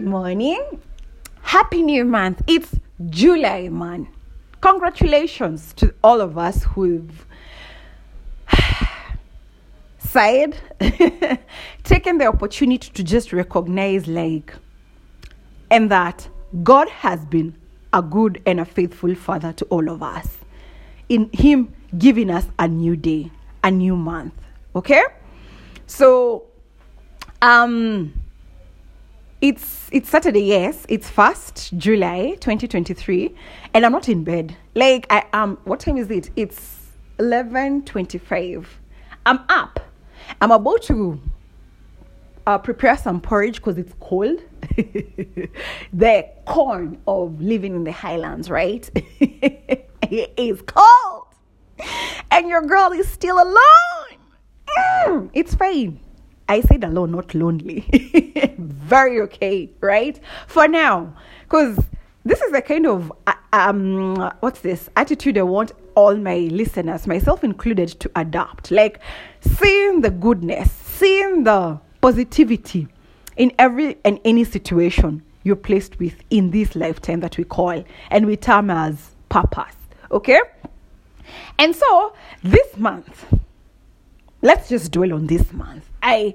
morning. Happy new month. It's July, man. Congratulations to all of us who've sighed, taken the opportunity to just recognize, like, and that God has been a good and a faithful Father to all of us. In Him giving us a new day, a new month. Okay? So, um, it's it's Saturday, yes. It's first July 2023, and I'm not in bed. Like I am. What time is it? It's 11:25. I'm up. I'm about to uh, prepare some porridge because it's cold. the corn of living in the highlands, right? it is cold, and your girl is still alone. Mm, it's fine. I said alone, not lonely. Very okay, right? For now, because this is the kind of uh, um what's this attitude I want all my listeners, myself included, to adopt. Like seeing the goodness, seeing the positivity in every and any situation you're placed with in this lifetime that we call and we term as purpose. Okay? And so this month, let's just dwell on this month. I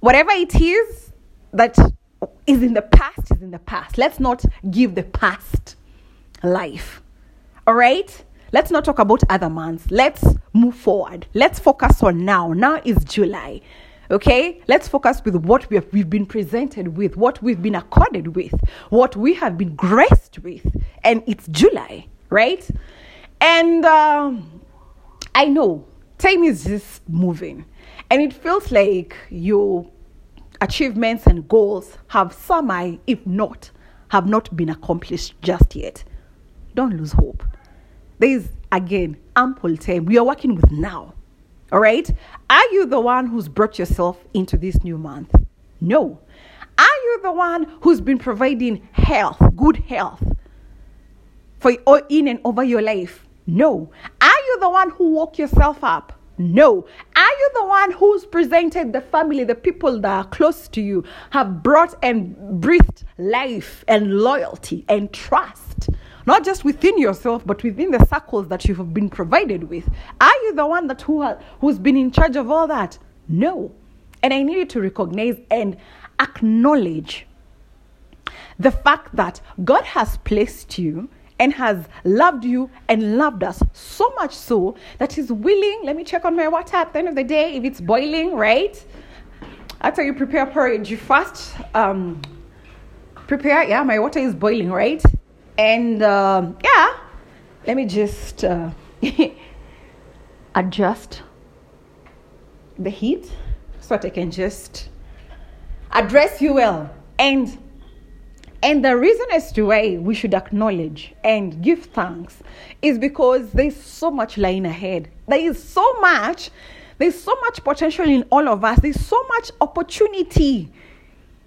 whatever it is that is in the past is in the past. Let's not give the past life. All right? Let's not talk about other months. Let's move forward. Let's focus on now. Now is July. Okay? Let's focus with what we have, we've been presented with, what we've been accorded with, what we have been graced with. And it's July, right? And um, I know time is just moving. And it feels like your achievements and goals have some, if not, have not been accomplished just yet. Don't lose hope. There is, again, ample time. We are working with now. All right? Are you the one who's brought yourself into this new month? No. Are you the one who's been providing health, good health, for in and over your life? No. Are you the one who woke yourself up? No. Are you the one who's presented the family, the people that are close to you, have brought and breathed life and loyalty and trust? Not just within yourself, but within the circles that you have been provided with. Are you the one that who ha- who's been in charge of all that? No. And I need you to recognize and acknowledge the fact that God has placed you and has loved you and loved us so much so that he's willing. Let me check on my water at the end of the day if it's boiling, right? After you prepare porridge, you first um, prepare. Yeah, my water is boiling, right? And um, yeah, let me just uh, adjust the heat so that I can just address you well. And and the reason as to why we should acknowledge and give thanks is because there's so much lying ahead. There is so much, there's so much potential in all of us. There's so much opportunity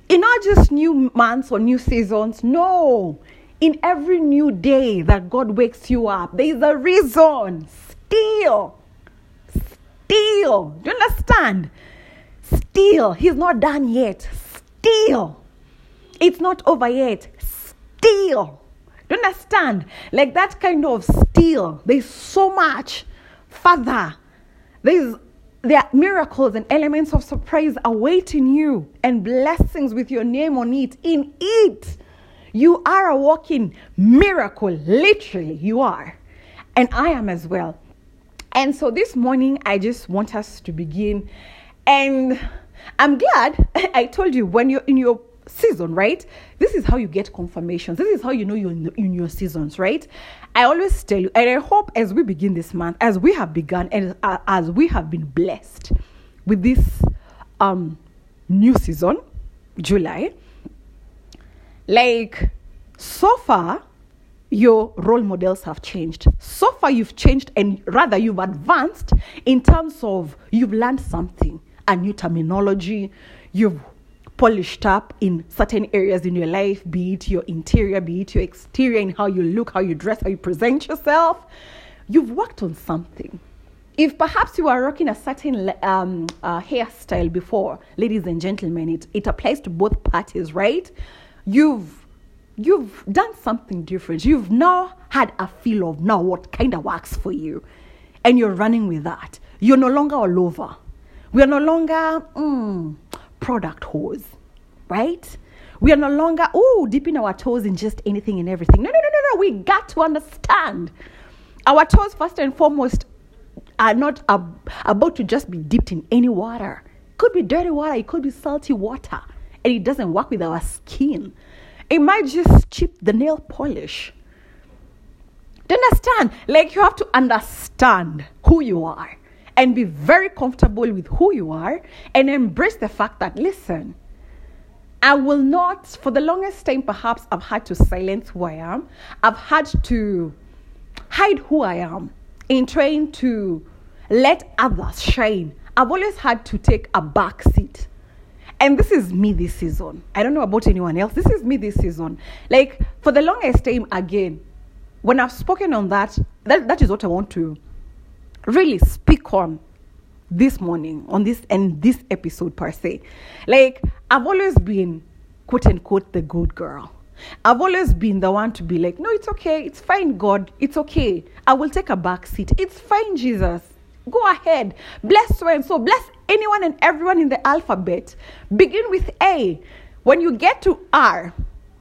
in not just new months or new seasons. No, in every new day that God wakes you up, there's a reason. Still, still, do you understand? Still, He's not done yet. Still it's not over yet. Still. Do you understand? Like that kind of still. There's so much further. There's there are miracles and elements of surprise awaiting you and blessings with your name on it. In it, you are a walking miracle. Literally, you are. And I am as well. And so this morning, I just want us to begin. And I'm glad I told you when you're in your season, right? This is how you get confirmations. This is how you know you're in, your seasons, right? I always tell you, and I hope as we begin this month, as we have begun, and uh, as we have been blessed with this um new season, July, like so far, your role models have changed. So far, you've changed, and rather, you've advanced in terms of you've learned something, a new terminology, you've polished up in certain areas in your life, be it your interior, be it your exterior, in how you look, how you dress, how you present yourself. You've worked on something. If perhaps you are rocking a certain um, uh, hairstyle before, ladies and gentlemen, it, it applies to both parties, right? you've you've done something different. You've now had a feel of now what kind of works for you. And you're running with that. You're no longer all over. We are no longer mm, product whores, right? We are no longer, oh, dipping our toes in just anything and everything. No, no, no, no, no. We got to understand. Our toes, first and foremost, are not ab- about to just be dipped in any water. It could be dirty water, it could be salty water, and it doesn't work with our skin. It might just chip the nail polish. Do you understand? Like you have to understand who you are and be very comfortable with who you are and embrace the fact that, listen, I will not, for the longest time, perhaps I've had to silence who I am. I've had to hide who I am in trying to let others shine. I've always had to take a back seat. And this is me this season. I don't know about anyone else. This is me this season. Like, for the longest time, again, when I've spoken on that, that, that is what I want to really speak on this morning on this and this episode per se. Like I've always been quote unquote the good girl. I've always been the one to be like, no, it's okay, it's fine, God, it's okay. I will take a back seat. It's fine, Jesus. Go ahead. Bless so and so. Bless anyone and everyone in the alphabet. Begin with A. When you get to R,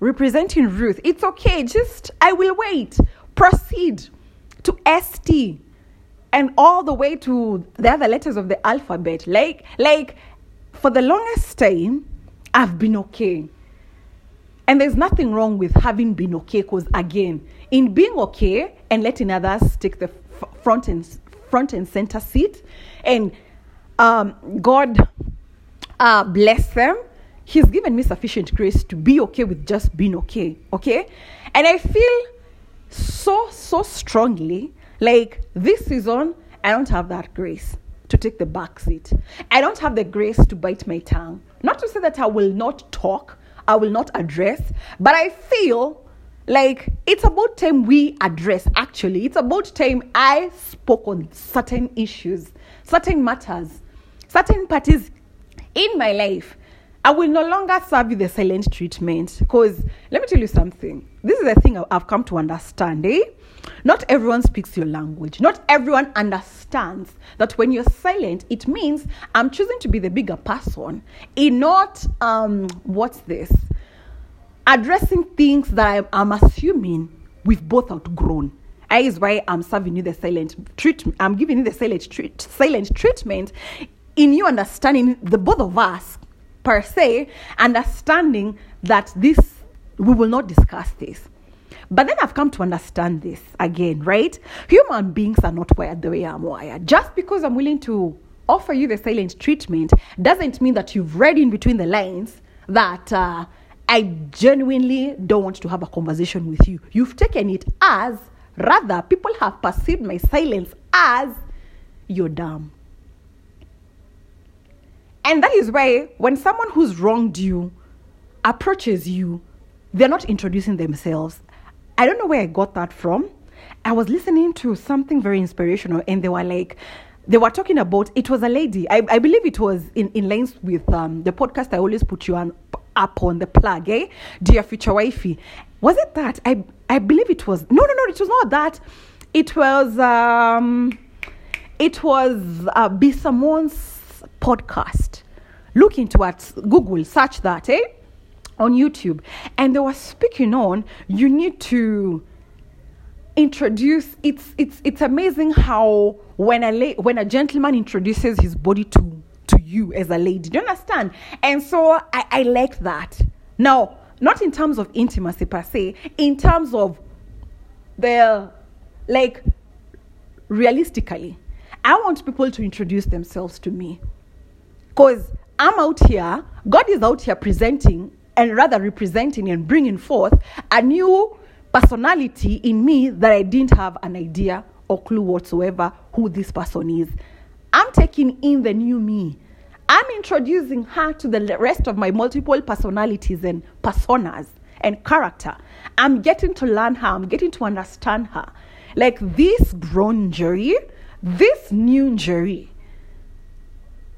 representing Ruth, it's okay. Just, I will wait. Proceed to ST and all the way to the other letters of the alphabet. Like, like for the longest time, I've been okay. And there's nothing wrong with having been okay, because again, in being okay and letting others take the front and front and center seat, and um, God uh, bless them. He's given me sufficient grace to be okay with just being okay. Okay, and I feel so so strongly like this season, I don't have that grace to take the back seat. I don't have the grace to bite my tongue. Not to say that I will not talk, I will not address, but I feel like it's about time we address actually. It's about time I spoke on certain issues, certain matters, certain parties in my life. I will no longer serve you the silent treatment because let me tell you something. This is the thing I've come to understand, eh? Not everyone speaks your language. Not everyone understands that when you're silent, it means I'm choosing to be the bigger person in not, um, what's this? Addressing things that I'm, assuming we've both outgrown. That is why I'm serving you the silent treatment. I'm giving you the silent, treat, silent treatment in you understanding the both of us per se, understanding that this we will not discuss this. But then I've come to understand this again, right? Human beings are not wired the way I'm wired. Just because I'm willing to offer you the silent treatment doesn't mean that you've read in between the lines that uh, I genuinely don't want to have a conversation with you. You've taken it as, rather, people have perceived my silence as you're dumb. And that is why when someone who's wronged you approaches you, they're not introducing themselves. I don't know where I got that from. I was listening to something very inspirational, and they were like, they were talking about it was a lady. I, I believe it was in, in lines with um, the podcast I always put you on up on the plug, eh? Dear future wifey. Was it that? I I believe it was no no no, it was not that. It was um it was uh Bisamon's podcast. Look into it, Google, search that, eh? On YouTube, and they were speaking on you need to introduce. It's it's it's amazing how when a la- when a gentleman introduces his body to to you as a lady, do you understand? And so I, I like that. Now, not in terms of intimacy per se, in terms of the like realistically, I want people to introduce themselves to me because I'm out here, God is out here presenting and rather representing and bringing forth a new personality in me that I didn't have an idea or clue whatsoever who this person is. I'm taking in the new me. I'm introducing her to the rest of my multiple personalities and personas and character. I'm getting to learn her, I'm getting to understand her. Like this grown jury, this new jury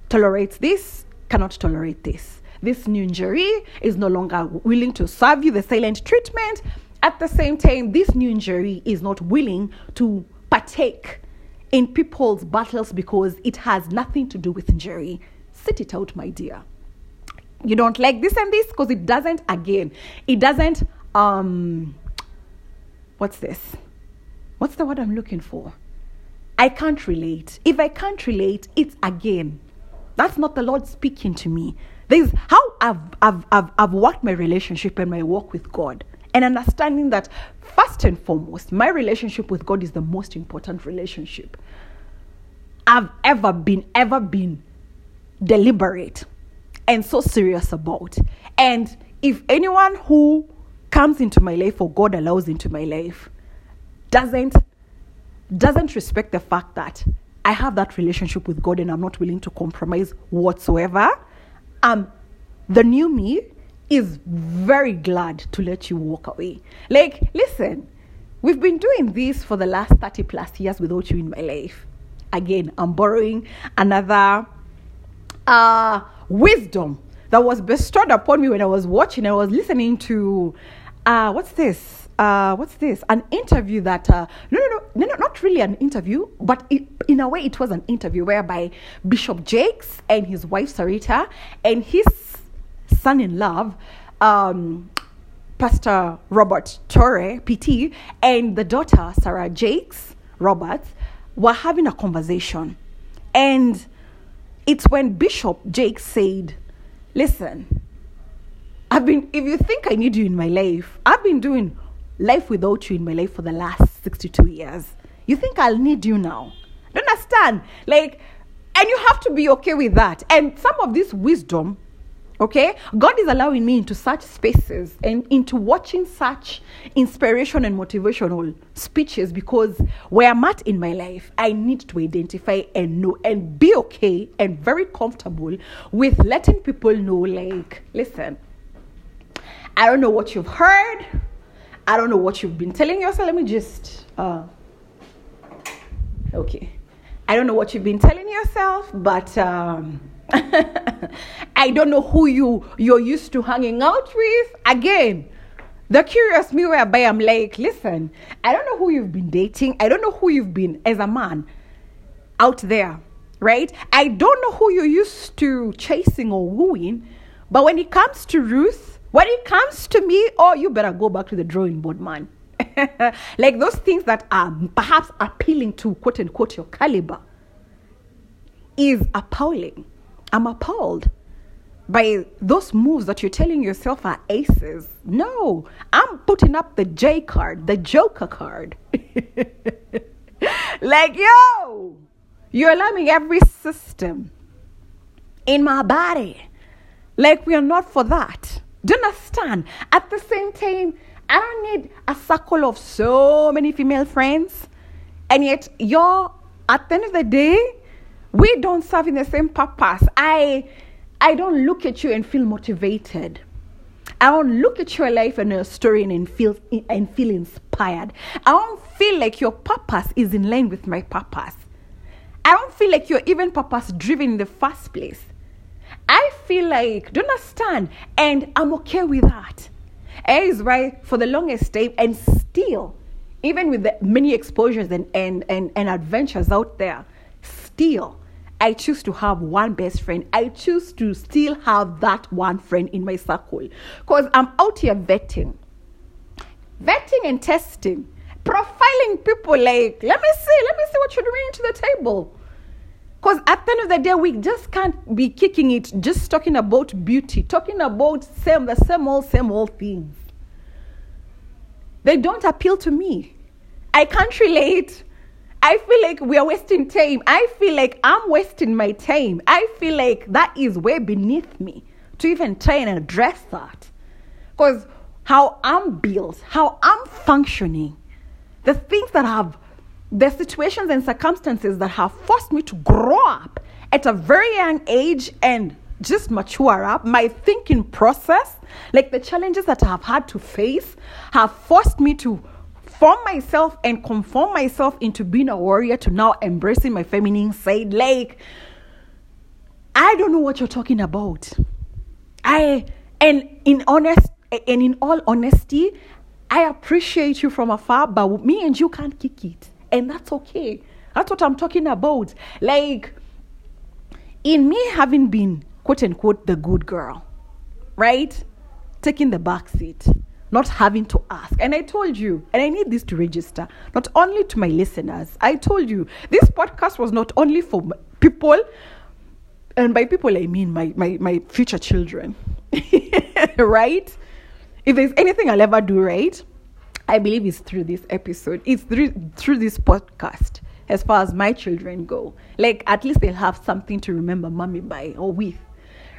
tolerates this, cannot tolerate this this new injury is no longer willing to serve you the silent treatment. At the same time, this new injury is not willing to partake in people's battles because it has nothing to do with injury. Sit it out, my dear. You don't like this and this because it doesn't, again, it doesn't, um, what's this? What's the word I'm looking for? I can't relate. If I can't relate, it's again. That's not the Lord speaking to me. There's how I've, I've, I've, I've worked my relationship and my walk with God and understanding that first and foremost, my relationship with God is the most important relationship I've ever been, ever been deliberate and so serious about. And if anyone who comes into my life or God allows into my life doesn't doesn't respect the fact that I have that relationship with God and I'm not willing to compromise whatsoever, um the new me is very glad to let you walk away. Like, listen, we've been doing this for the last 30 plus years without you in my life. Again, I'm borrowing another uh, wisdom that was bestowed upon me when I was watching, I was listening to, uh, what's this? Uh, what's this? An interview that, uh, no, no, no, no, no, not really an interview, but it, in a way it was an interview whereby Bishop Jakes and his wife Serita and his son-in-law, um, Pastor Robert Touré, PT, and the daughter, Sarah Jakes Roberts, were having a conversation. And it's when Bishop Jakes said, Listen, I've been, if you think I need you in my life, I've been doing life without you in my life for the last 62 years. You think I'll need you now? Don't understand? Like, and you have to be okay with that. And some of this wisdom Okay? God is allowing me into such spaces and into watching such inspiration and motivational speeches because where I'm at in my life, I need to identify and know and be okay and very comfortable with letting people know, like, listen, I don't know what you've heard. I don't know what you've been telling yourself. Let me just, uh, okay. I don't know what you've been telling yourself, but um, I don't know who you you're used to hanging out with. Again, the curious me whereby I'm like, listen, I don't know who you've been dating. I don't know who you've been as a man out there, right? I don't know who you're used to chasing or wooing. But when it comes to Ruth, when it comes to me, oh, you better go back to the drawing board, man. like those things that are perhaps appealing to quote unquote your caliber is appalling. I'm appalled by those moves that you're telling yourself are aces. No, I'm putting up the J card, the Joker card. like, yo, you're alarming every system in my body. Like, we are not for that. Do you understand? At the same time, I don't need a circle of so many female friends. And yet, you're, at the end of the day, we don't serve in the same purpose. I I don't look at you and feel motivated. I don't look at your life and your story and feel and feel inspired. I don't feel like your purpose is in line with my purpose. I don't feel like you're even purpose driven in the first place. I feel like, do you understand? And I'm okay with that. A is right for the longest time, and still, even with the many exposures and, and, and, and adventures out there, still, I choose to have one best friend. I choose to still have that one friend in my circle because I'm out here vetting, vetting and testing, profiling people. Like, let me see, let me see what you're bringing to the table. Because at the end of the day, we just can't be kicking it, just talking about beauty, talking about same the same old, same old things. They don't appeal to me. I can't relate. I feel like we are wasting time. I feel like I'm wasting my time. I feel like that is way beneath me to even try and address that. Because how I'm built, how I'm functioning, the things that have, the situations and circumstances that have forced me to grow up at a very young age and just mature up, my thinking process, like the challenges that I have had to face, have forced me to form myself and conform myself into being a warrior to now embracing my feminine side. Like, I don't know what you're talking about. I and in honest and in all honesty, I appreciate you from afar, but me and you can't kick it. And that's okay. That's what I'm talking about. Like in me having been quote unquote the good girl, right? Taking the back seat, not having to ask. And I told you, and I need this to register, not only to my listeners, I told you this podcast was not only for people, and by people I mean my, my, my future children, right? If there's anything I'll ever do right, I believe it's through this episode, it's through, through this podcast as far as my children go. Like, at least they'll have something to remember mommy by or with,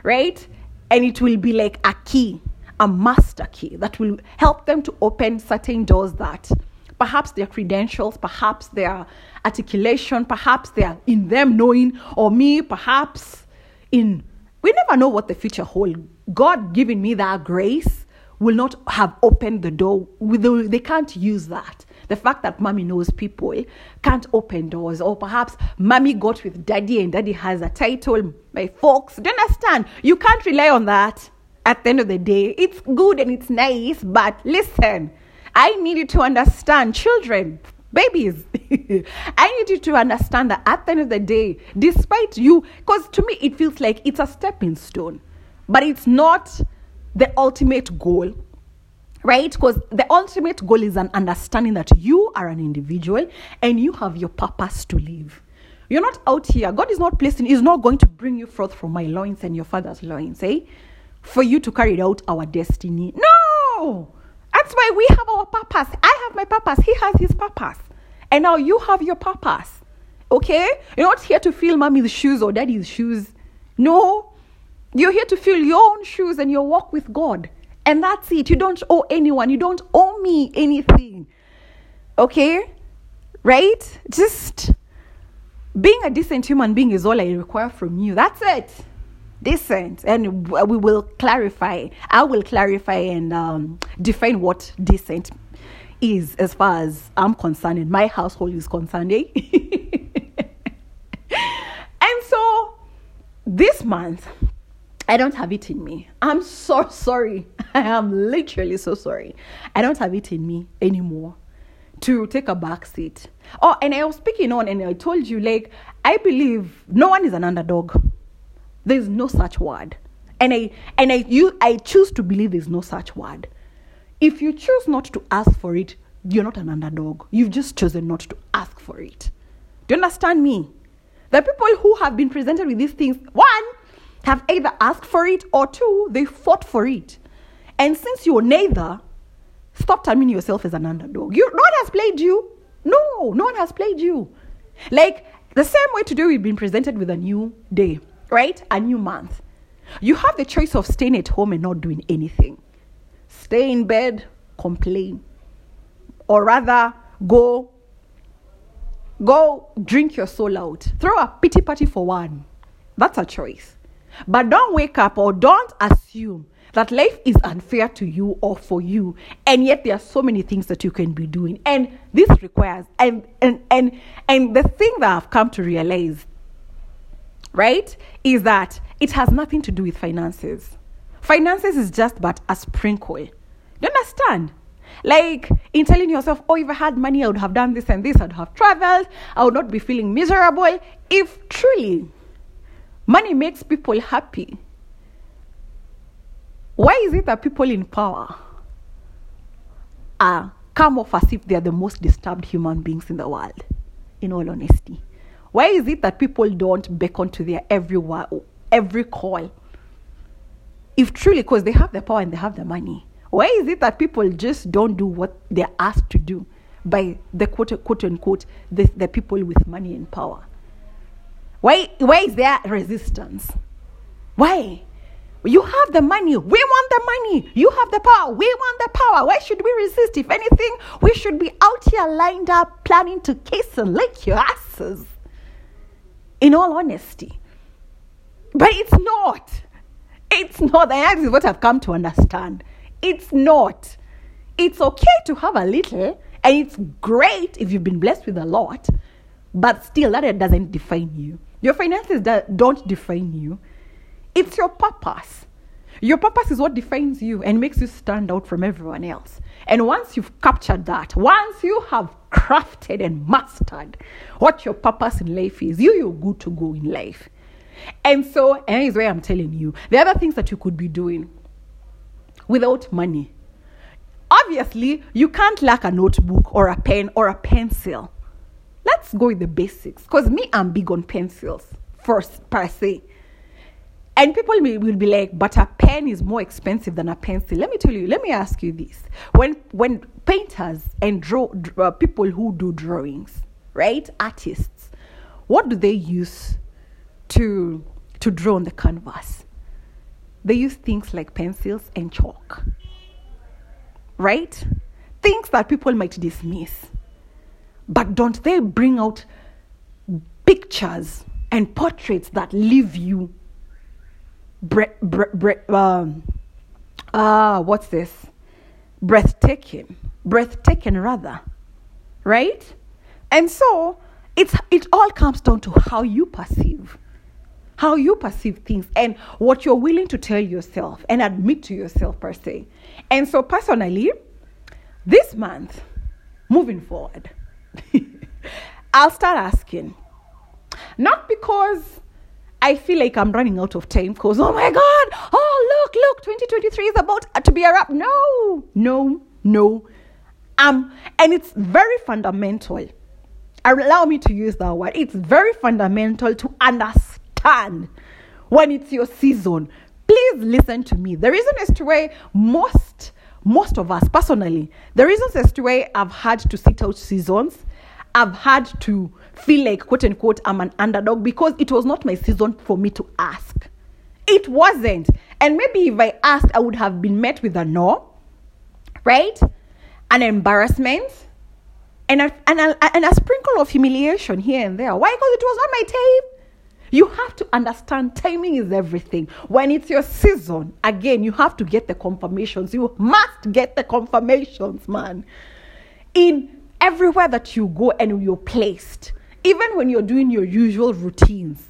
right? And it will be like a key, a master key that will help them to open certain doors that perhaps their credentials, perhaps their articulation, perhaps they are in them knowing, or me, perhaps in. We never know what the future holds. God giving me that grace will not have opened the door. They can't use that. The fact that mommy knows people eh, can't open doors, or perhaps mommy got with daddy and daddy has a title, my folks. Do you understand? You can't rely on that at the end of the day. It's good and it's nice, but listen, I need you to understand, children, babies, I need you to understand that at the end of the day, despite you, because to me it feels like it's a stepping stone, but it's not the ultimate goal right? Because the ultimate goal is an understanding that you are an individual and you have your purpose to live. You're not out here. God is not placing, is not going to bring you forth from my loins and your father's loins, eh? For you to carry out our destiny. No! That's why we have our purpose. I have my purpose. He has his purpose. And now you have your purpose. Okay? You're not here to fill mommy's shoes or daddy's shoes. No. You're here to fill your own shoes and your walk with God. And that's it. You don't owe anyone. You don't owe me anything. Okay? Right? Just being a decent human being is all I require from you. That's it. Decent. And we will clarify. I will clarify and um, define what decent is as far as I'm concerned and my household is concerned. Eh? and so this month, I don't have it in me. I'm so sorry. I am literally so sorry. I don't have it in me anymore to take a back seat. Oh, and I was speaking on and I told you, like, I believe no one is an underdog. There's no such word. And I and I you I choose to believe there's no such word. If you choose not to ask for it, you're not an underdog. You've just chosen not to ask for it. Do you understand me? The people who have been presented with these things, one, have either asked for it or two, they fought for it. And since you're neither, stop terming yourself as an underdog. You, no one has played you. No, no one has played you. Like the same way today we've been presented with a new day, right? A new month. You have the choice of staying at home and not doing anything. Stay in bed, complain. Or rather, go go drink your soul out. Throw a pity party for one. That's a choice. But don't wake up or don't assume that life is unfair to you or for you and yet there are so many things that you can be doing. And this requires and and and and the thing that i've come to realize right is that it has nothing to do with finances. Finances is just but a sprinkle. You understand? Like in telling yourself oh if i had money i would have done this and this i'd have traveled i would not be feeling miserable if truly Money makes people happy. Why is it that people in power are come off as if they are the most disturbed human beings in the world? In all honesty, why is it that people don't beckon to their every every call? If truly, because they have the power and they have the money, why is it that people just don't do what they're asked to do by the quote, quote unquote the, the people with money and power? Why, why is there resistance? Why? You have the money. We want the money. You have the power. We want the power. Why should we resist? If anything, we should be out here lined up planning to kiss and lick your asses. In all honesty. But it's not. It's not. That is what I've come to understand. It's not. It's okay to have a little, and it's great if you've been blessed with a lot, but still, that doesn't define you. Your finances that don't define you, it's your purpose. Your purpose is what defines you and makes you stand out from everyone else. And once you've captured that, once you have crafted and mastered what your purpose in life is, you, you're good to go in life. And so, and is why I'm telling you, the other things that you could be doing without money. Obviously, you can't lack a notebook or a pen or a pencil. Let's go with the basics. Because me, I'm big on pencils, first, per se. And people will, will be like, but a pen is more expensive than a pencil. Let me tell you, let me ask you this. When, when painters and draw, uh, people who do drawings, right, artists, what do they use to, to draw on the canvas? They use things like pencils and chalk, right? Things that people might dismiss. But don't they bring out pictures and portraits that leave you bre- bre- bre- um, uh, what's this? Breathtaking. Breathtaking, rather. Right? And so it's, it all comes down to how you perceive. How you perceive things and what you're willing to tell yourself and admit to yourself, per se. And so, personally, this month, moving forward, I'll start asking. Not because I feel like I'm running out of time because, oh my God, oh, look, look, 2023 is about to be a wrap. No, no, no. Um, and it's very fundamental. Allow me to use that word. It's very fundamental to understand when it's your season. Please listen to me. The reason as to why most most of us personally, the reasons as to why I've had to sit out seasons, I've had to feel like, quote unquote, I'm an underdog because it was not my season for me to ask. It wasn't. And maybe if I asked, I would have been met with a no, right? An embarrassment, and a, and a, and a sprinkle of humiliation here and there. Why? Because it was not my time. You have to understand timing is everything. When it's your season, again, you have to get the confirmations. You must get the confirmations, man. In everywhere that you go and you're placed even when you're doing your usual routines,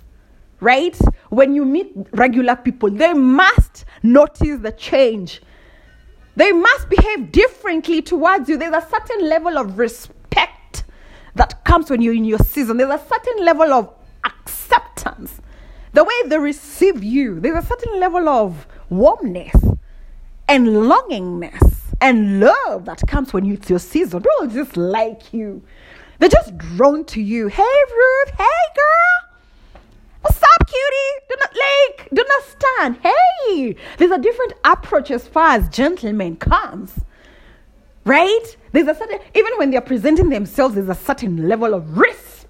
right? When you meet regular people, they must notice the change. They must behave differently towards you. There's a certain level of respect that comes when you're in your season. There's a certain level of acceptance. The way they receive you, there's a certain level of warmness and longingness and love that comes when it's your season. People just like you. They're just drawn to you. Hey, Ruth. Hey, girl. What's up, cutie? Do not like, do not stand. Hey, there's a different approach as far as gentlemen comes. Right? There's a certain, even when they're presenting themselves, there's a certain level of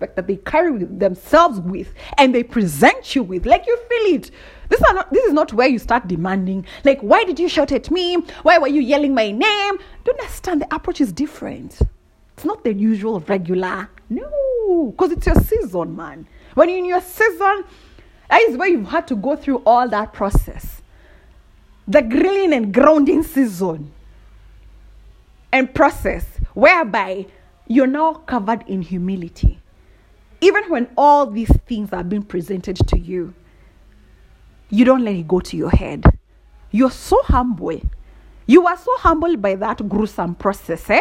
respect that they carry themselves with and they present you with. Like you feel it. This is, not, this is not where you start demanding, like, why did you shout at me? Why were you yelling my name? Do you understand? The approach is different. It's not the usual regular. No, because it's your season, man. When you're in your season, that is where you've had to go through all that process. The grilling and grounding season and process, whereby you're now covered in humility. Even when all these things are being presented to you, you don't let it go to your head. You're so humble. You are so humbled by that gruesome process, eh?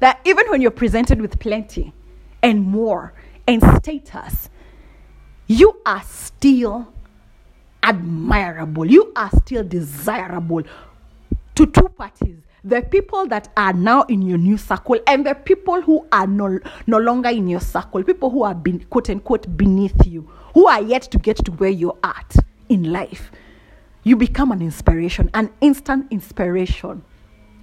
that even when you're presented with plenty and more and status, you are still admirable. You are still desirable to two parties the people that are now in your new circle and the people who are no, no longer in your circle, people who are been, quote unquote beneath you, who are yet to get to where you're at in life. You become an inspiration, an instant inspiration.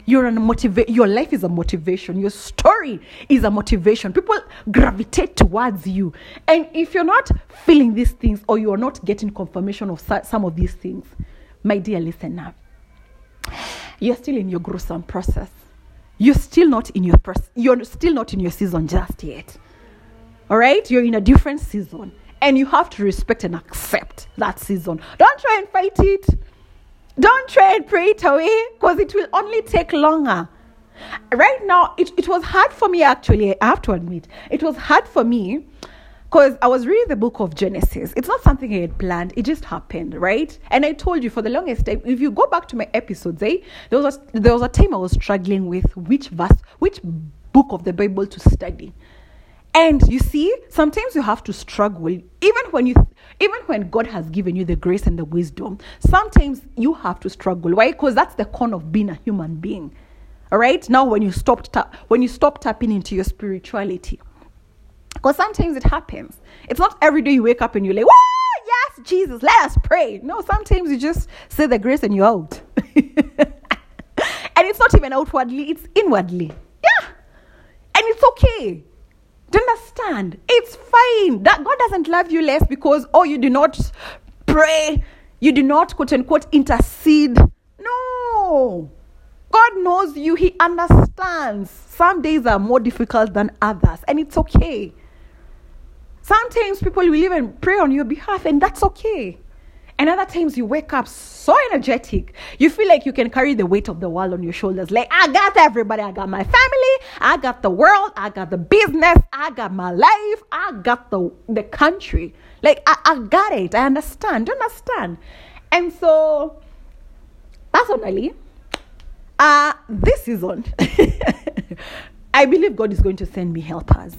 You're a motiva- your life is a motivation. Your story is a motivation. People gravitate towards you. And if you're not feeling these things or you're not getting confirmation of some of these things, my dear listener, you're still in your gruesome process. You're still not in your pers- you're still not in your season just yet. All right? You're in a different season. And you have to respect and accept that season. Don't try and fight it. Don't try and pray it away because it will only take longer. Right now, it, it was hard for me actually, I have to admit. It was hard for me because I was reading the book of Genesis. It's not something I had planned, it just happened, right? And I told you for the longest time, if you go back to my episodes, eh, there was a, there was a time I was struggling with which verse, which book of the Bible to study. And you see, sometimes you have to struggle, even when you, even when God has given you the grace and the wisdom. Sometimes you have to struggle. Why? Because that's the con of being a human being. All right. Now, when you stop, ta- when you stop tapping into your spirituality, because sometimes it happens. It's not every day you wake up and you're like, "Whoa, yes, Jesus, let us pray." No, sometimes you just say the grace and you're out. and it's not even outwardly; it's inwardly. Yeah, and it's okay. Do you understand? It's fine. That God doesn't love you less because oh, you do not pray, you do not quote unquote intercede. No. God knows you, He understands. Some days are more difficult than others, and it's okay. Sometimes people will even pray on your behalf, and that's okay. And other times you wake up so energetic. You feel like you can carry the weight of the world on your shoulders. Like, I got everybody. I got my family. I got the world. I got the business. I got my life. I got the, the country. Like, I, I got it. I understand. Do you understand? And so, personally, uh, this season, I believe God is going to send me helpers.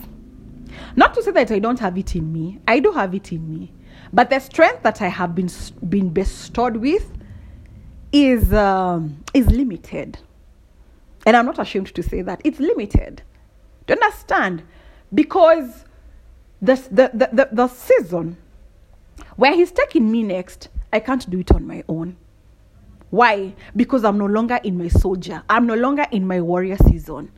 Not to say that I don't have it in me, I do have it in me. But the strength that I have been, been bestowed with is, um, is limited. And I'm not ashamed to say that. It's limited. Do you understand? Because the, the, the, the, the season where He's taking me next, I can't do it on my own. Why? Because I'm no longer in my soldier. I'm no longer in my warrior season.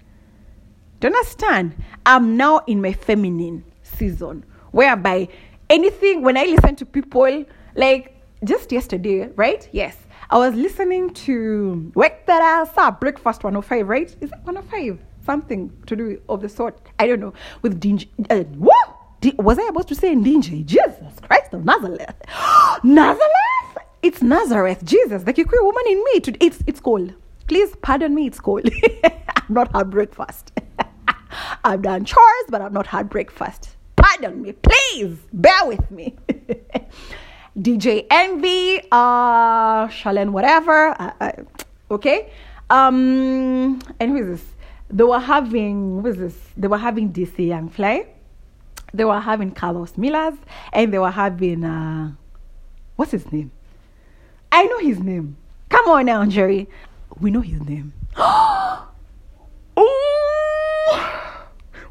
Do you understand? I'm now in my feminine season, whereby anything, when I listen to people, like just yesterday, right? Yes. I was listening to Wake That Ass Up, Breakfast 105, right? Is it 105? Something to do of the sort. I don't know. With Dingy. Uh, what? D- was I supposed to say Dingy? Jesus Christ of Nazareth. Nazareth? It's Nazareth. Jesus, the Kikuyu woman in me. It's, it's cold. Please pardon me, it's cold. I'm not had breakfast. I've done chores, but I've not had breakfast. Pardon me, please bear with me. DJ Envy, uh, Shalene, whatever. Uh, uh, okay. Um, and who is this? They were having, what is this? They were having DC Young Fly. They were having Karlous Millers. And they were having, uh, what's his name? I know his name. Come on now, Jerry. We know his name. oh,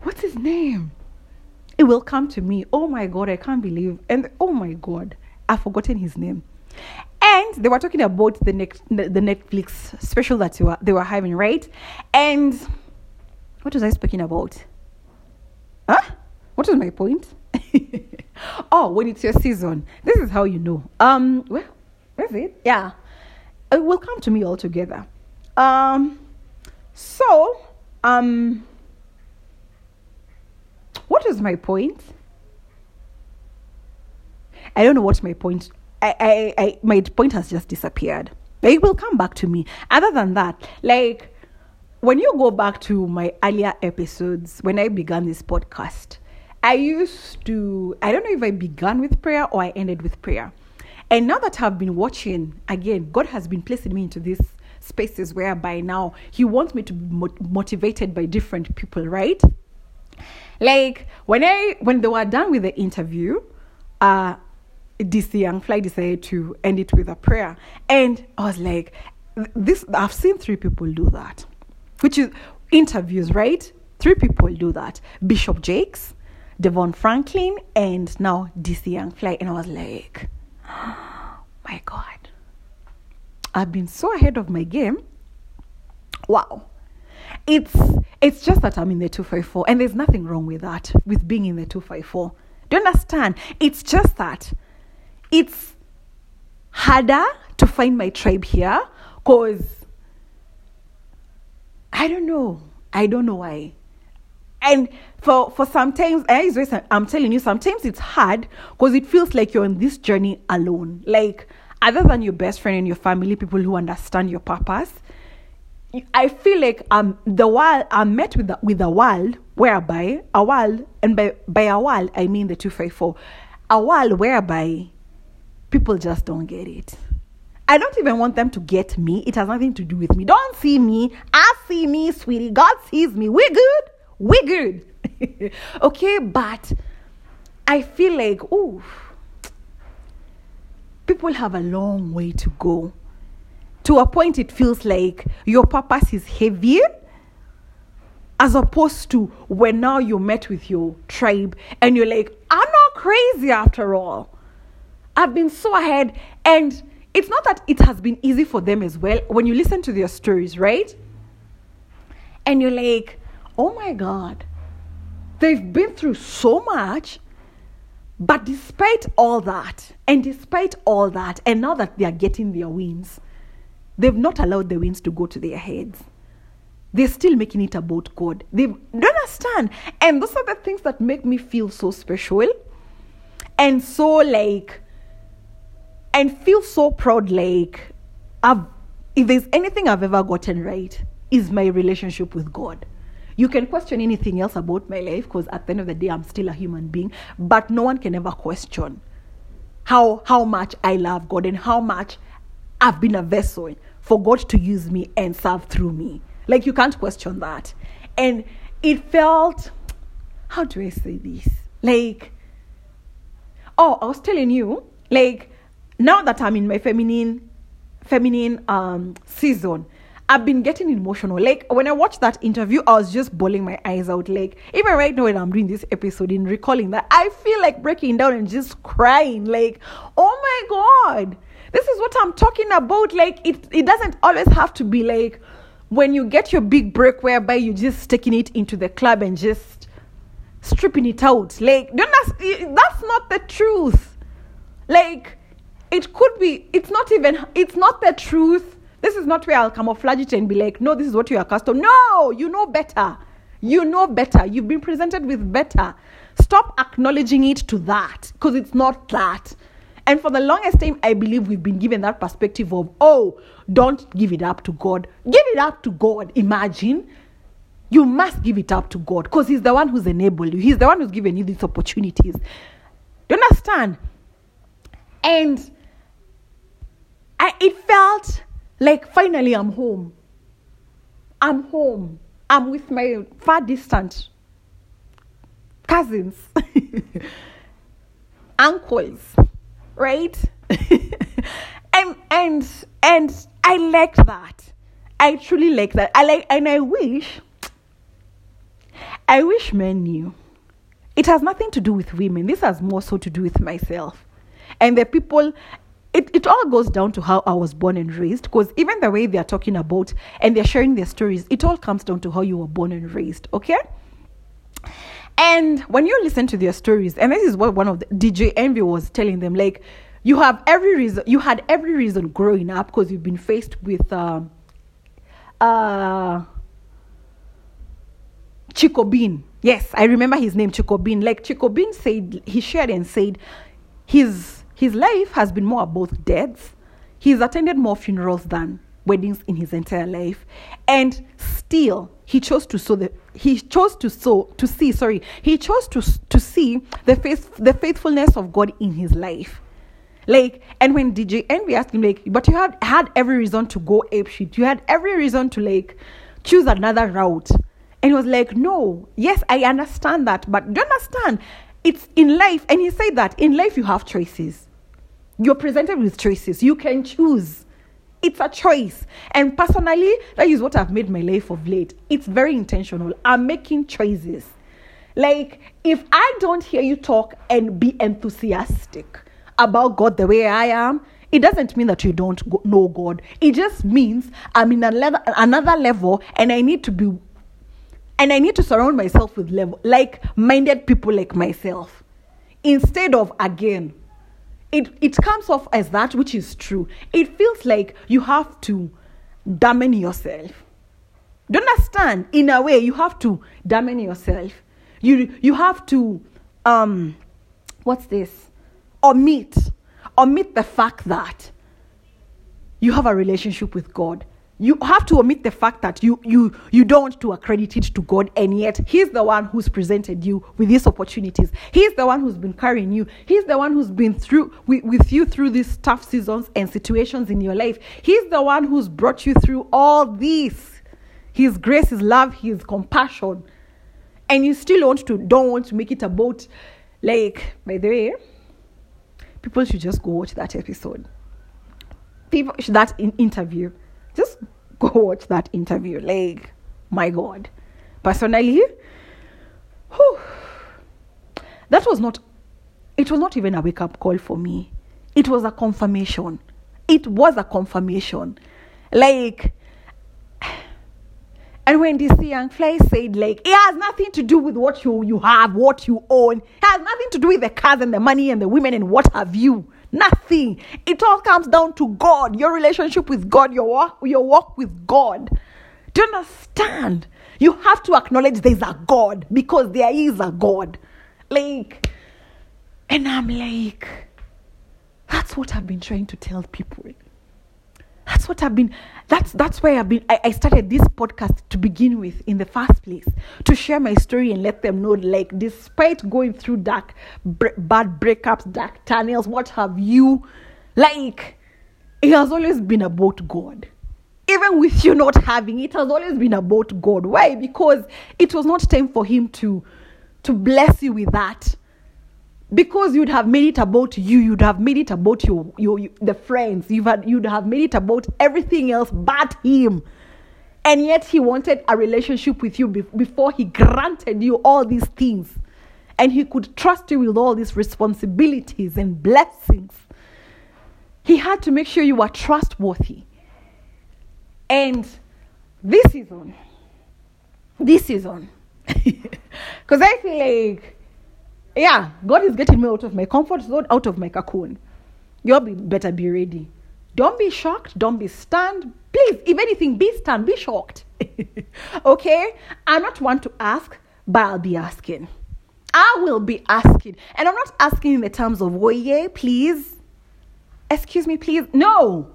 what's his name? It will come to me. Oh my God, I can't believe. And oh my God, I've forgotten his name. And they were talking about the next the, Netflix special that they were, they were having, right? And what was I speaking about? Huh? What was my point? oh, when it's your season, this is how you know. Um, well, that's it. Yeah, it will come to me all together. Um, so um, what is my point? I don't know what my point. I, I, I, my point has just disappeared. It will come back to me. Other than that, like when you go back to my earlier episodes, when I began this podcast, I used to. I don't know if I began with prayer or I ended with prayer. And now that I've been watching again, God has been placing me into these spaces whereby now He wants me to be motivated by different people, right? Like when I when they were done with the interview, uh DC Young Fly decided to end it with a prayer. And I was like, this I've seen three people do that. Which is interviews, right? Three people do that. Bishop Jakes, DeVon Franklin, and now DC Young Fly. And I was like, oh, my God. I've been so ahead of my game. Wow it's it's just that I'm in the 254 and there's nothing wrong with that with being in the 254. Do you understand? It's just that it's harder to find my tribe here cuz I don't know. I don't know why. And for for sometimes eh, I'm telling you sometimes it's hard because it feels like you're on this journey alone. Like other than your best friend and your family, people who understand your purpose, I feel like I'm the world I'm met with the, with the world whereby a while, and by, by a while, I mean the 254, a while whereby people just don't get it. I don't even want them to get me. It has nothing to do with me. Don't see me. I see me, sweetie. God sees me. We're good. We're good. okay, but I feel like, ooh, people have a long way to go. To a point, it feels like your purpose is heavier as opposed to when now you met with your tribe and you're like, I'm not crazy after all. I've been so ahead. And it's not that it has been easy for them as well. When you listen to their stories, right? And you're like, oh my God, they've been through so much. But despite all that, and despite all that, and now that they are getting their wins, they've not allowed the winds to go to their heads. They're still making it about God. They don't understand. And those are the things that make me feel so special and so like and feel so proud like I've if there's anything I've ever gotten right is my relationship with God. You can question anything else about my life because at the end of the day I'm still a human being, but no one can ever question how how much I love God and how much I've been a vessel for God to use me and serve through me. Like you can't question that. And it felt how do I say this? Like oh, I was telling you, like now that I'm in my feminine feminine um season, I've been getting emotional. Like when I watched that interview, I was just bawling my eyes out. Like even right now when I'm doing this episode, in recalling that, I feel like breaking down and just crying. Like, oh my god, this is what I'm talking about. Like it, it doesn't always have to be like when you get your big break, whereby you're just taking it into the club and just stripping it out. Like that's that's not the truth. Like it could be. It's not even. It's not the truth this is not where I'll camouflage it and be like, no, this is what you are accustomed. No, you know better. You know better. You've been presented with better. Stop acknowledging it to that because it's not that. And for the longest time, I believe we've been given that perspective of, oh, don't give it up to God. Give it up to God. Imagine. You must give it up to God because He's the one who's enabled you, He's the one who's given you these opportunities. Do you understand? And I, it felt like, finally, I'm home. I'm home. I'm with my far distant cousins, uncles, right? and and and I like that. I truly like that. I like and I wish I wish men knew. It has nothing to do with women. This has more so to do with myself. And the people it, it all goes down to how I was born and raised because even the way they're talking about and they're sharing their stories, it all comes down to how you were born and raised, okay? And when you listen to their stories, and this is what one of the DJ Envy was telling them, like, you have every reason, you had every reason growing up because you've been faced with um, uh, Chico Bean. Yes, I remember his name, Chico Bean. Like Chico Bean said, he shared and said, his his life has been more about deaths. He's attended more funerals than weddings in his entire life. And still, he chose to sow the he chose to sow to see, sorry, he chose to to see the faith the faithfulness of God in his life. Like, and when DJ Envy asked him, like, but you had had every reason to go ape shit. You had every reason to like choose another route. And he was like, No, yes, I understand that, but do you understand? It's in life, and he said that in life you have choices you're presented with choices. You can choose. It's a choice. And personally, that is what I've made my life of late. It's very intentional. I'm making choices. Like, if I don't hear you talk and be enthusiastic about God the way I am, it doesn't mean that you don't know God. It just means I'm in another, another level and I need to be, and I need to surround myself with level, like minded people like myself. Instead of, again, it, it comes off as that which is true. It feels like you have to damn yourself. Do you understand? In a way, you have to damn yourself. You you have to um what's this? Omit. Omit the fact that you have a relationship with God. You have to omit the fact that you you you don't want to accredit it to god and yet he's the one who's presented you with these opportunities. He's the one who's been carrying you. He's the one who's been through with, with you through these tough seasons and situations in your life. He's the one who's brought you through all these. His grace his love his compassion. And you still want to don't want to make it about like by the way people should just go watch that episode. People that in interview just go watch that interview. Like my god. Personally whew, that was not it was not even a wake up call for me. It was a confirmation. It was a confirmation. Like and when DC Young Fly said, like, it has nothing to do with what you, you have, what you own. It has nothing to do with the cars and the money and the women and what have you. Nothing. It all comes down to God, your relationship with God, your walk, your walk with God. Do you understand? You have to acknowledge there's a God because there is a God. Like, and I'm like, that's what I've been trying to tell people. That's what I've been, that's, that's why I've been, I, I started this podcast to begin with in the first place, to share my story and let them know, like, despite going through dark, bad breakups, dark tunnels, what have you, like, it has always been about God. Even with you not having it, has always been about God. Why? Because it was not time for Him to, to bless you with that because you'd have made it about you you'd have made it about your, your, your the friends. You've had, you'd have made it about everything else but him. And yet he wanted a relationship with you be- before he granted you all these things. And he could trust you with all these responsibilities and blessings. He had to make sure you were trustworthy. And this season this season because i feel like yeah, God is getting me out of my comfort zone, out of my cocoon. You'll be, better be ready. Don't be shocked. Don't be stunned. Please, if anything, be stunned. Be shocked. okay? I'm not one to ask, but I'll be asking. I will be asking. And I'm not asking in the terms of, oh, yeah, please. Excuse me, please. No.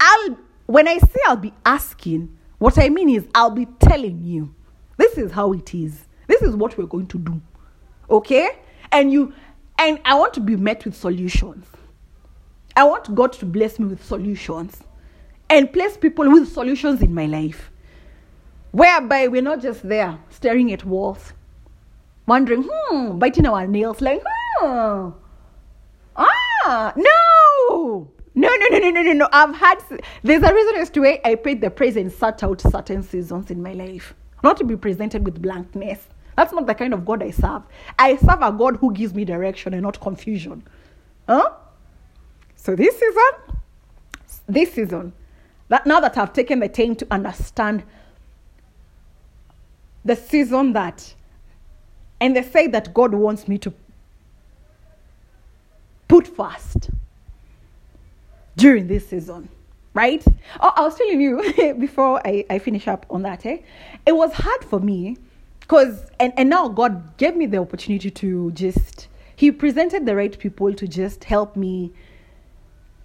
I'll, when I say I'll be asking, what I mean is I'll be telling you. This is how it is. This is what we're going to do. Okay? And you and i want to be met with solutions i want god to bless me with solutions and place people with solutions in my life whereby we're not just there staring at walls wondering hmm biting our nails like hmm ah no no, no, no, no, no, no, no. I've had, there's a reason as to why I paid the praise and sat out certain seasons in my life. Not to be presented with blankness. That's not the kind of God I serve. I serve a God who gives me direction and not confusion. Huh? So this season, this season, that now that I've taken the time to understand the season that, and the faith that God wants me to put first during this season, right? Oh, I was telling you before I, I finish up on that, eh? It was hard for me because and, and now god gave me the opportunity to just he presented the right people to just help me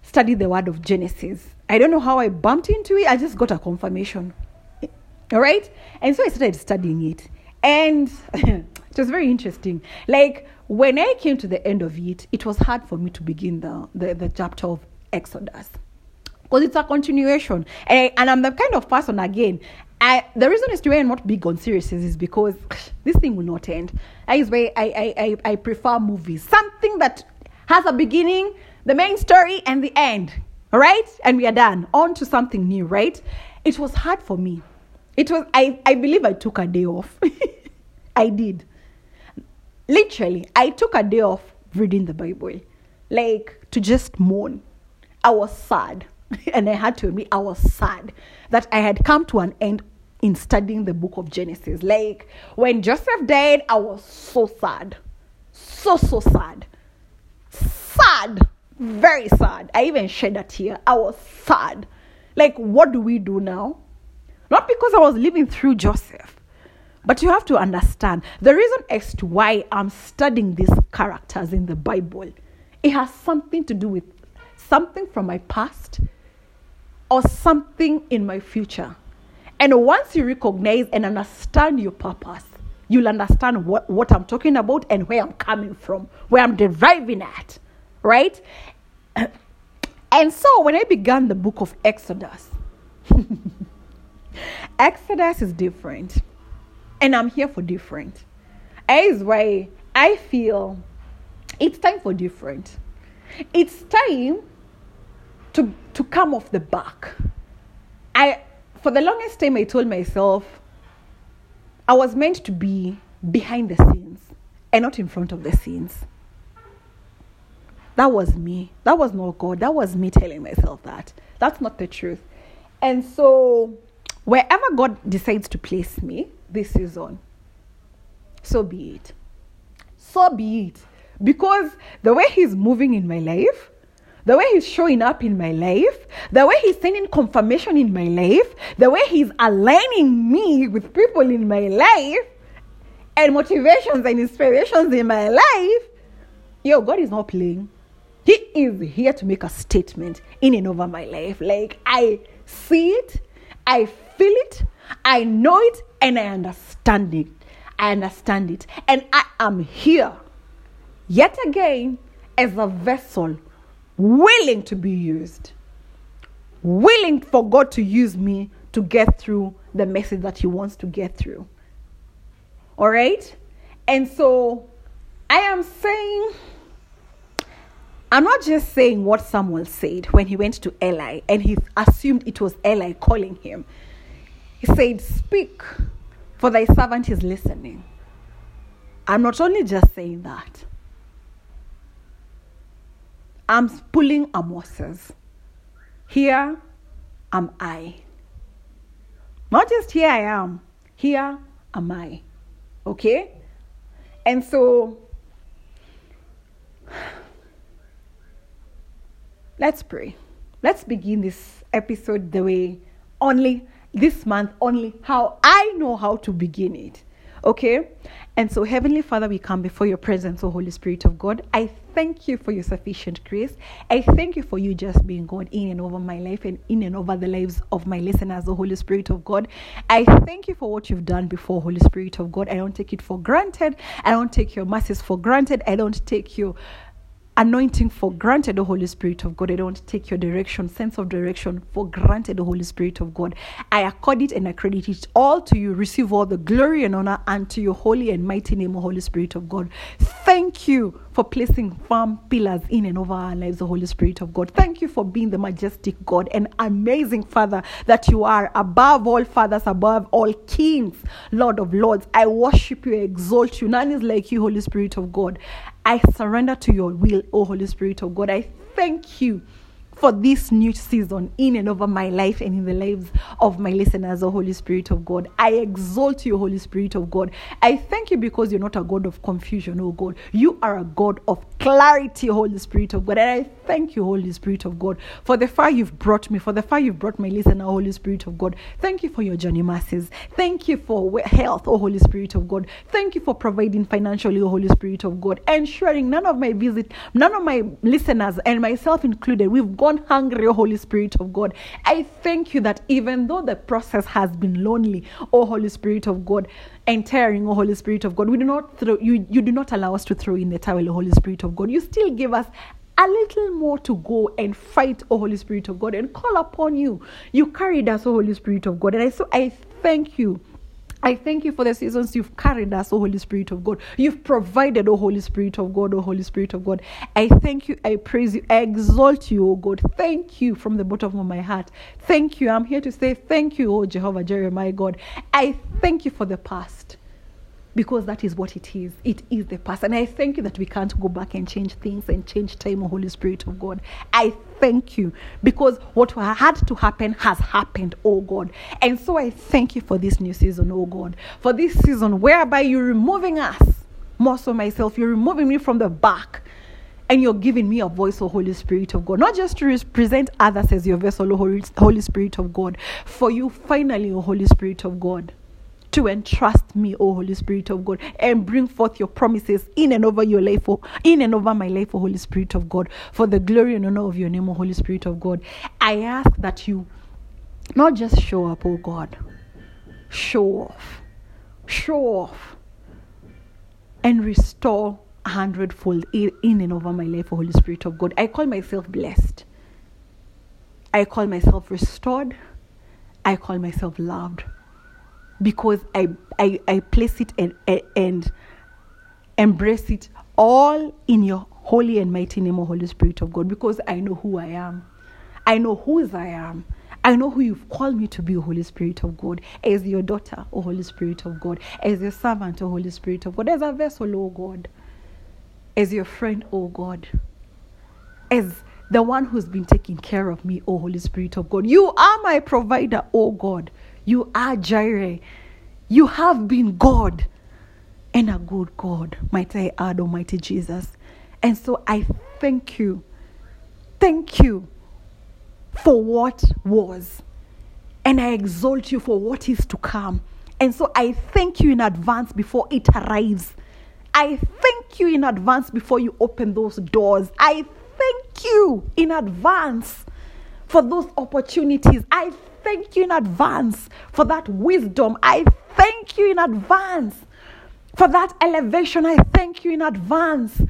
study the word of genesis. I don't know how i bumped into it i just got a confirmation. All right? And so i started studying it. And it was very interesting. Like when i came to the end of it it was hard for me to begin the the, the chapter of exodus. Because it's a continuation. And, I, and i'm the kind of person again I, the reason is to why I'm not big on series is because this thing will not end. That is why I, I, I, I prefer movies. Something that has a beginning, the main story, and the end. All right? And we are done. On to something new, right? It was hard for me. It was, I, I believe I took a day off. I did. Literally, I took a day off reading the Bible. Like, to just mourn. I was sad. and I had to admit I was sad that I had come to an end in studying the book of Genesis. Like when Joseph died, I was so sad. So, so sad. Sad. Very sad. I even shed a tear. I was sad. Like, what do we do now? Not because I was living through Joseph, but you have to understand the reason as to why I'm studying these characters in the Bible. It has something to do with something from my past or something in my future. And once you recognize and understand your purpose, you'll understand what, what I'm talking about and where I'm coming from, where I'm deriving at, right? And so when I began the book of Exodus, Exodus is different. And I'm here for different. Is why I feel it's time for different. It's time to, to come off the back. I for the longest time I told myself I was meant to be behind the scenes and not in front of the scenes. That was me. That was not God. That was me telling myself that. That's not the truth. And so, wherever God decides to place me this season, so be it. So be it. Because the way He's moving in my life, the way He's showing up in my life, the way He's sending confirmation in my life, the way He's aligning me with people in my life, and motivations and inspirations in my life, yo, God is not playing. He is here to make a statement in and over my life. Like I see it, I feel it, I know it, and I understand it. I understand it. And I am here yet again as a vessel willing to be used, willing for God to use me to get through the message that He wants to get through. All right? And so I am saying I'm not just saying what Samuel said when he went to Eli and he assumed it was Eli calling him. He said, Speak, for thy servant is listening. I'm not only just saying that, I'm pulling a. Here am I. Not just here I am, here am I. Okay? And so Let's pray. Let's begin this episode the way only this month, only how I know how to begin it. Okay? And so, Heavenly Father, we come before your presence, O Holy Spirit of God. I thank you for your sufficient grace. I thank you for you just being God in and over my life and in and over the lives of my listeners, the Holy Spirit of God. I thank you for what you've done before, Holy Spirit of God. I don't take it for granted. I don't take your mercies for granted. I don't take your anointing for granted, the Holy Spirit of God. I don't take your direction, sense of direction for granted, the Holy Spirit of God. I accord it and accredit it all to you. Receive all the glory and honor unto your holy and mighty name, Holy Spirit of God. Thank you for placing firm pillars in and over our lives, the Holy Spirit of God. Thank you for being the majestic God and amazing Father that you are, above all fathers, above all kings, Lord of lords. I worship you, I exalt you. None is like you, Holy Spirit of God. I surrender to your will, O Holy Spirit of God. I thank you for this new season in and over my life and in the lives of my listeners, the Holy Spirit of God. I exalt you, Holy Spirit of God. I thank you because you're not a God of confusion, oh God. You are a God of clarity, Holy Spirit of God. And I thank you, Holy Spirit of God, for the far you've brought me, for the far you've brought my listener, Holy Spirit of God. Thank you for your journey mercies. Thank you for health, oh Holy Spirit of God. Thank you for providing financially, oh Holy Spirit of God. Ensuring none of my visit, none of my listeners and myself included, we've gone hungry, Holy Spirit of God. I thank you that even though the process has been lonely, oh Holy Spirit of God, and tearing, oh Holy Spirit of God, we do not throw you, you do not allow us to throw in the towel, oh Holy Spirit of God. You still give us a little more to go and fight, oh Holy Spirit of God, and call upon you. You carried us, oh Holy Spirit of God. And I so I thank you I thank you for the seasons you've carried us, O Holy Spirit of God. You've provided, O Holy Spirit of God, O Holy Spirit of God. I thank you, I praise you, I exalt you, O God. Thank you from the bottom of my heart. Thank you. I'm here to say thank you, O Jehovah my God. I thank you for the past because that is what it is. It is the past. And I thank you that we can't go back and change things and change time, Holy Spirit of God. I thank you because what had to happen has happened, oh God. And so I thank you for this new season, oh God. For this season whereby you're removing us, more so myself, you're removing me from the back. And you're giving me a voice, O Holy Spirit of God, not just to represent others as your vessel, O Holy Spirit of God, for you finally, O Holy Spirit of God to entrust me, O Holy Spirit of God, and bring forth your promises in and over your life, oh, in and over my life, O Holy Spirit of God, for the glory and honor of your name, O Holy Spirit of God. I ask that you not just show up, oh God, show off, show off, and restore a hundredfold in and over my life, O Holy Spirit of God. I call myself blessed. I call myself restored. I call myself loved because I, I, I place it and, and embrace it all in your holy and mighty name, O Holy Spirit of God, because I know who I am. I know whose I am. I know who you've called me to be, Holy Spirit of God, as your daughter, O Holy Spirit of God, as your servant, O Holy Spirit of God, as a vessel, O God, as your friend, O God, as the one who's been taking care of me, O Holy Spirit of God. You are my provider, O God. You are Jireh. You have been God and a good God, might I add, Almighty Jesus. And so I thank you. Thank you for what was. And I exalt you for what is to come. And so I thank you in advance before it arrives. I thank you in advance before you open those doors. I thank you in advance for those opportunities. I thank you in advance for that wisdom. I thank you in advance for that elevation. I thank you in advance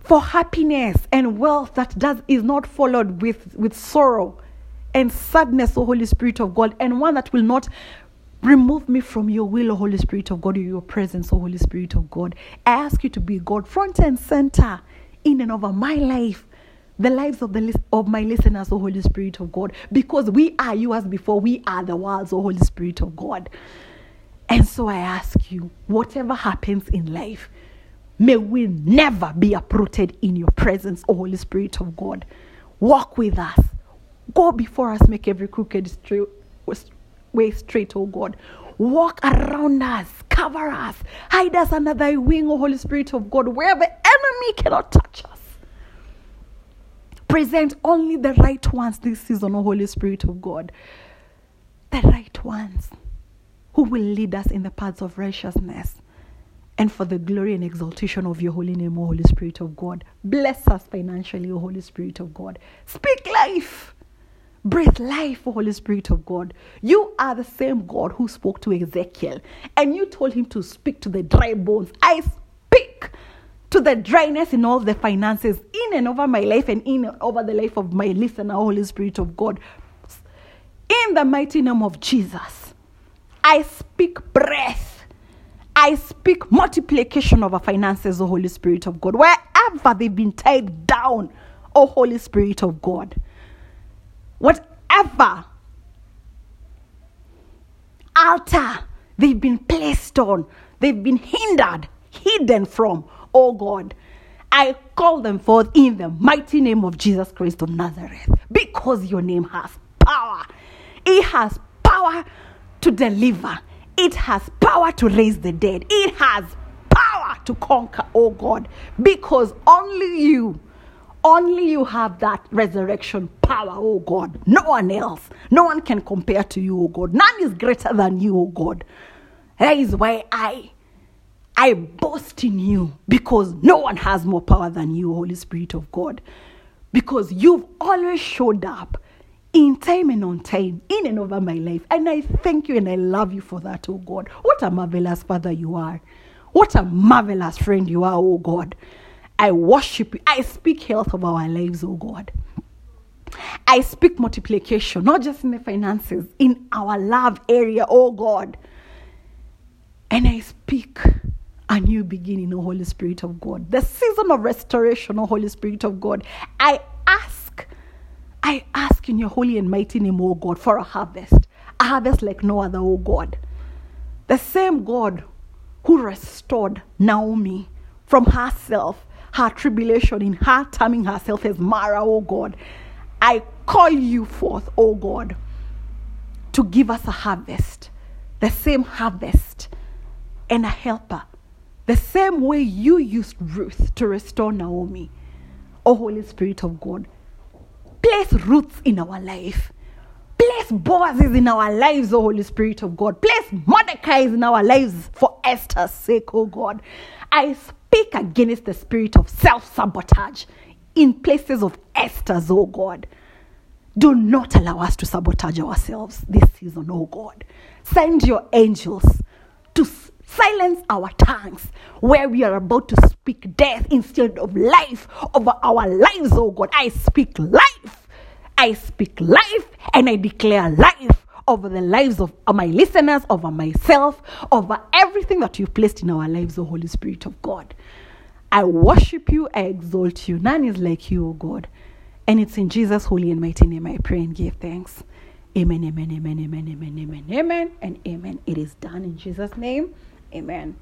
for happiness and wealth that does is not followed with, with sorrow and sadness, O Holy Spirit of God, and one that will not remove me from your will, O Holy Spirit of God, or your presence, O Holy Spirit of God. I ask you to be God front and center in and over my life the lives of the of my listeners, O Holy Spirit of God, because we are you as before, we are the world's, O Holy Spirit of God. And so I ask you, whatever happens in life, may we never be uprooted in your presence, O Holy Spirit of God. Walk with us. Go before us, make every crooked way straight, O God. Walk around us, cover us, hide us under thy wing, O Holy Spirit of God, where the enemy cannot touch us. Present only the right ones this season, O Holy Spirit of God. The right ones who will lead us in the paths of righteousness and for the glory and exaltation of your holy name, O Holy Spirit of God. Bless us financially, O Holy Spirit of God. Speak life. Breathe life, Holy Spirit of God. You are the same God who spoke to Ezekiel and you told him to speak to the dry bones. I speak to the dryness in all the finances in and over my life and in and over the life of my listener, Holy Spirit of God. In the mighty name of Jesus, I speak breath. I speak multiplication of our finances, O Holy Spirit of God. Wherever they've been tied down, O Holy Spirit of God. Whatever altar they've been placed on, they've been hindered, hidden from, oh God. I call them forth in the mighty name of Jesus Christ of Nazareth because your name has power. It has power to deliver, it has power to raise the dead, it has power to conquer, oh God, because only you. Only you have that resurrection power, oh God. No one else. No one can compare to you, oh God. None is greater than you, oh God. That is why I I boast in you because no one has more power than you, Holy Spirit of God. Because you've always showed up in time and on time, in and over my life. And I thank you and I love you for that, oh God. What a marvelous Father you are. What a marvelous friend you are, oh God. I worship you. I speak health of our lives, oh God. I speak multiplication, not just in the finances, in our love area, oh God. And I speak a new beginning, O Holy Spirit of God. The season of restoration, O Holy Spirit of God. I ask, I ask in your holy and mighty name, O God, for a harvest. A harvest like no other, O God. The same God who restored Naomi from herself, her tribulation, in her terming herself as Mara, O God. I call you forth, O God, to give us a harvest, the same harvest, and a helper the same way you used Ruth to restore Naomi, O Holy Spirit of God, place Ruths in our life. Place Boazes in our lives, O Holy Spirit of God. Place Mordecai's in our lives for Esther's sake, O God. I speak against the spirit of self sabotage in places of Esther's, oh God. Do not allow us to sabotage ourselves this season, oh God. Send your angels silence our tongues where we are about to speak death instead of life over our lives, oh God. I speak life. I speak life and I declare life over the lives of my listeners, over myself, over everything that you've placed in our lives, O Holy Spirit of God. I worship you, I exalt you. None is like you, O God. And it's in Jesus' holy and mighty name I pray and give thanks. Amen, amen, amen, amen, amen, amen, amen, and amen. It is done in Jesus' name. Amen.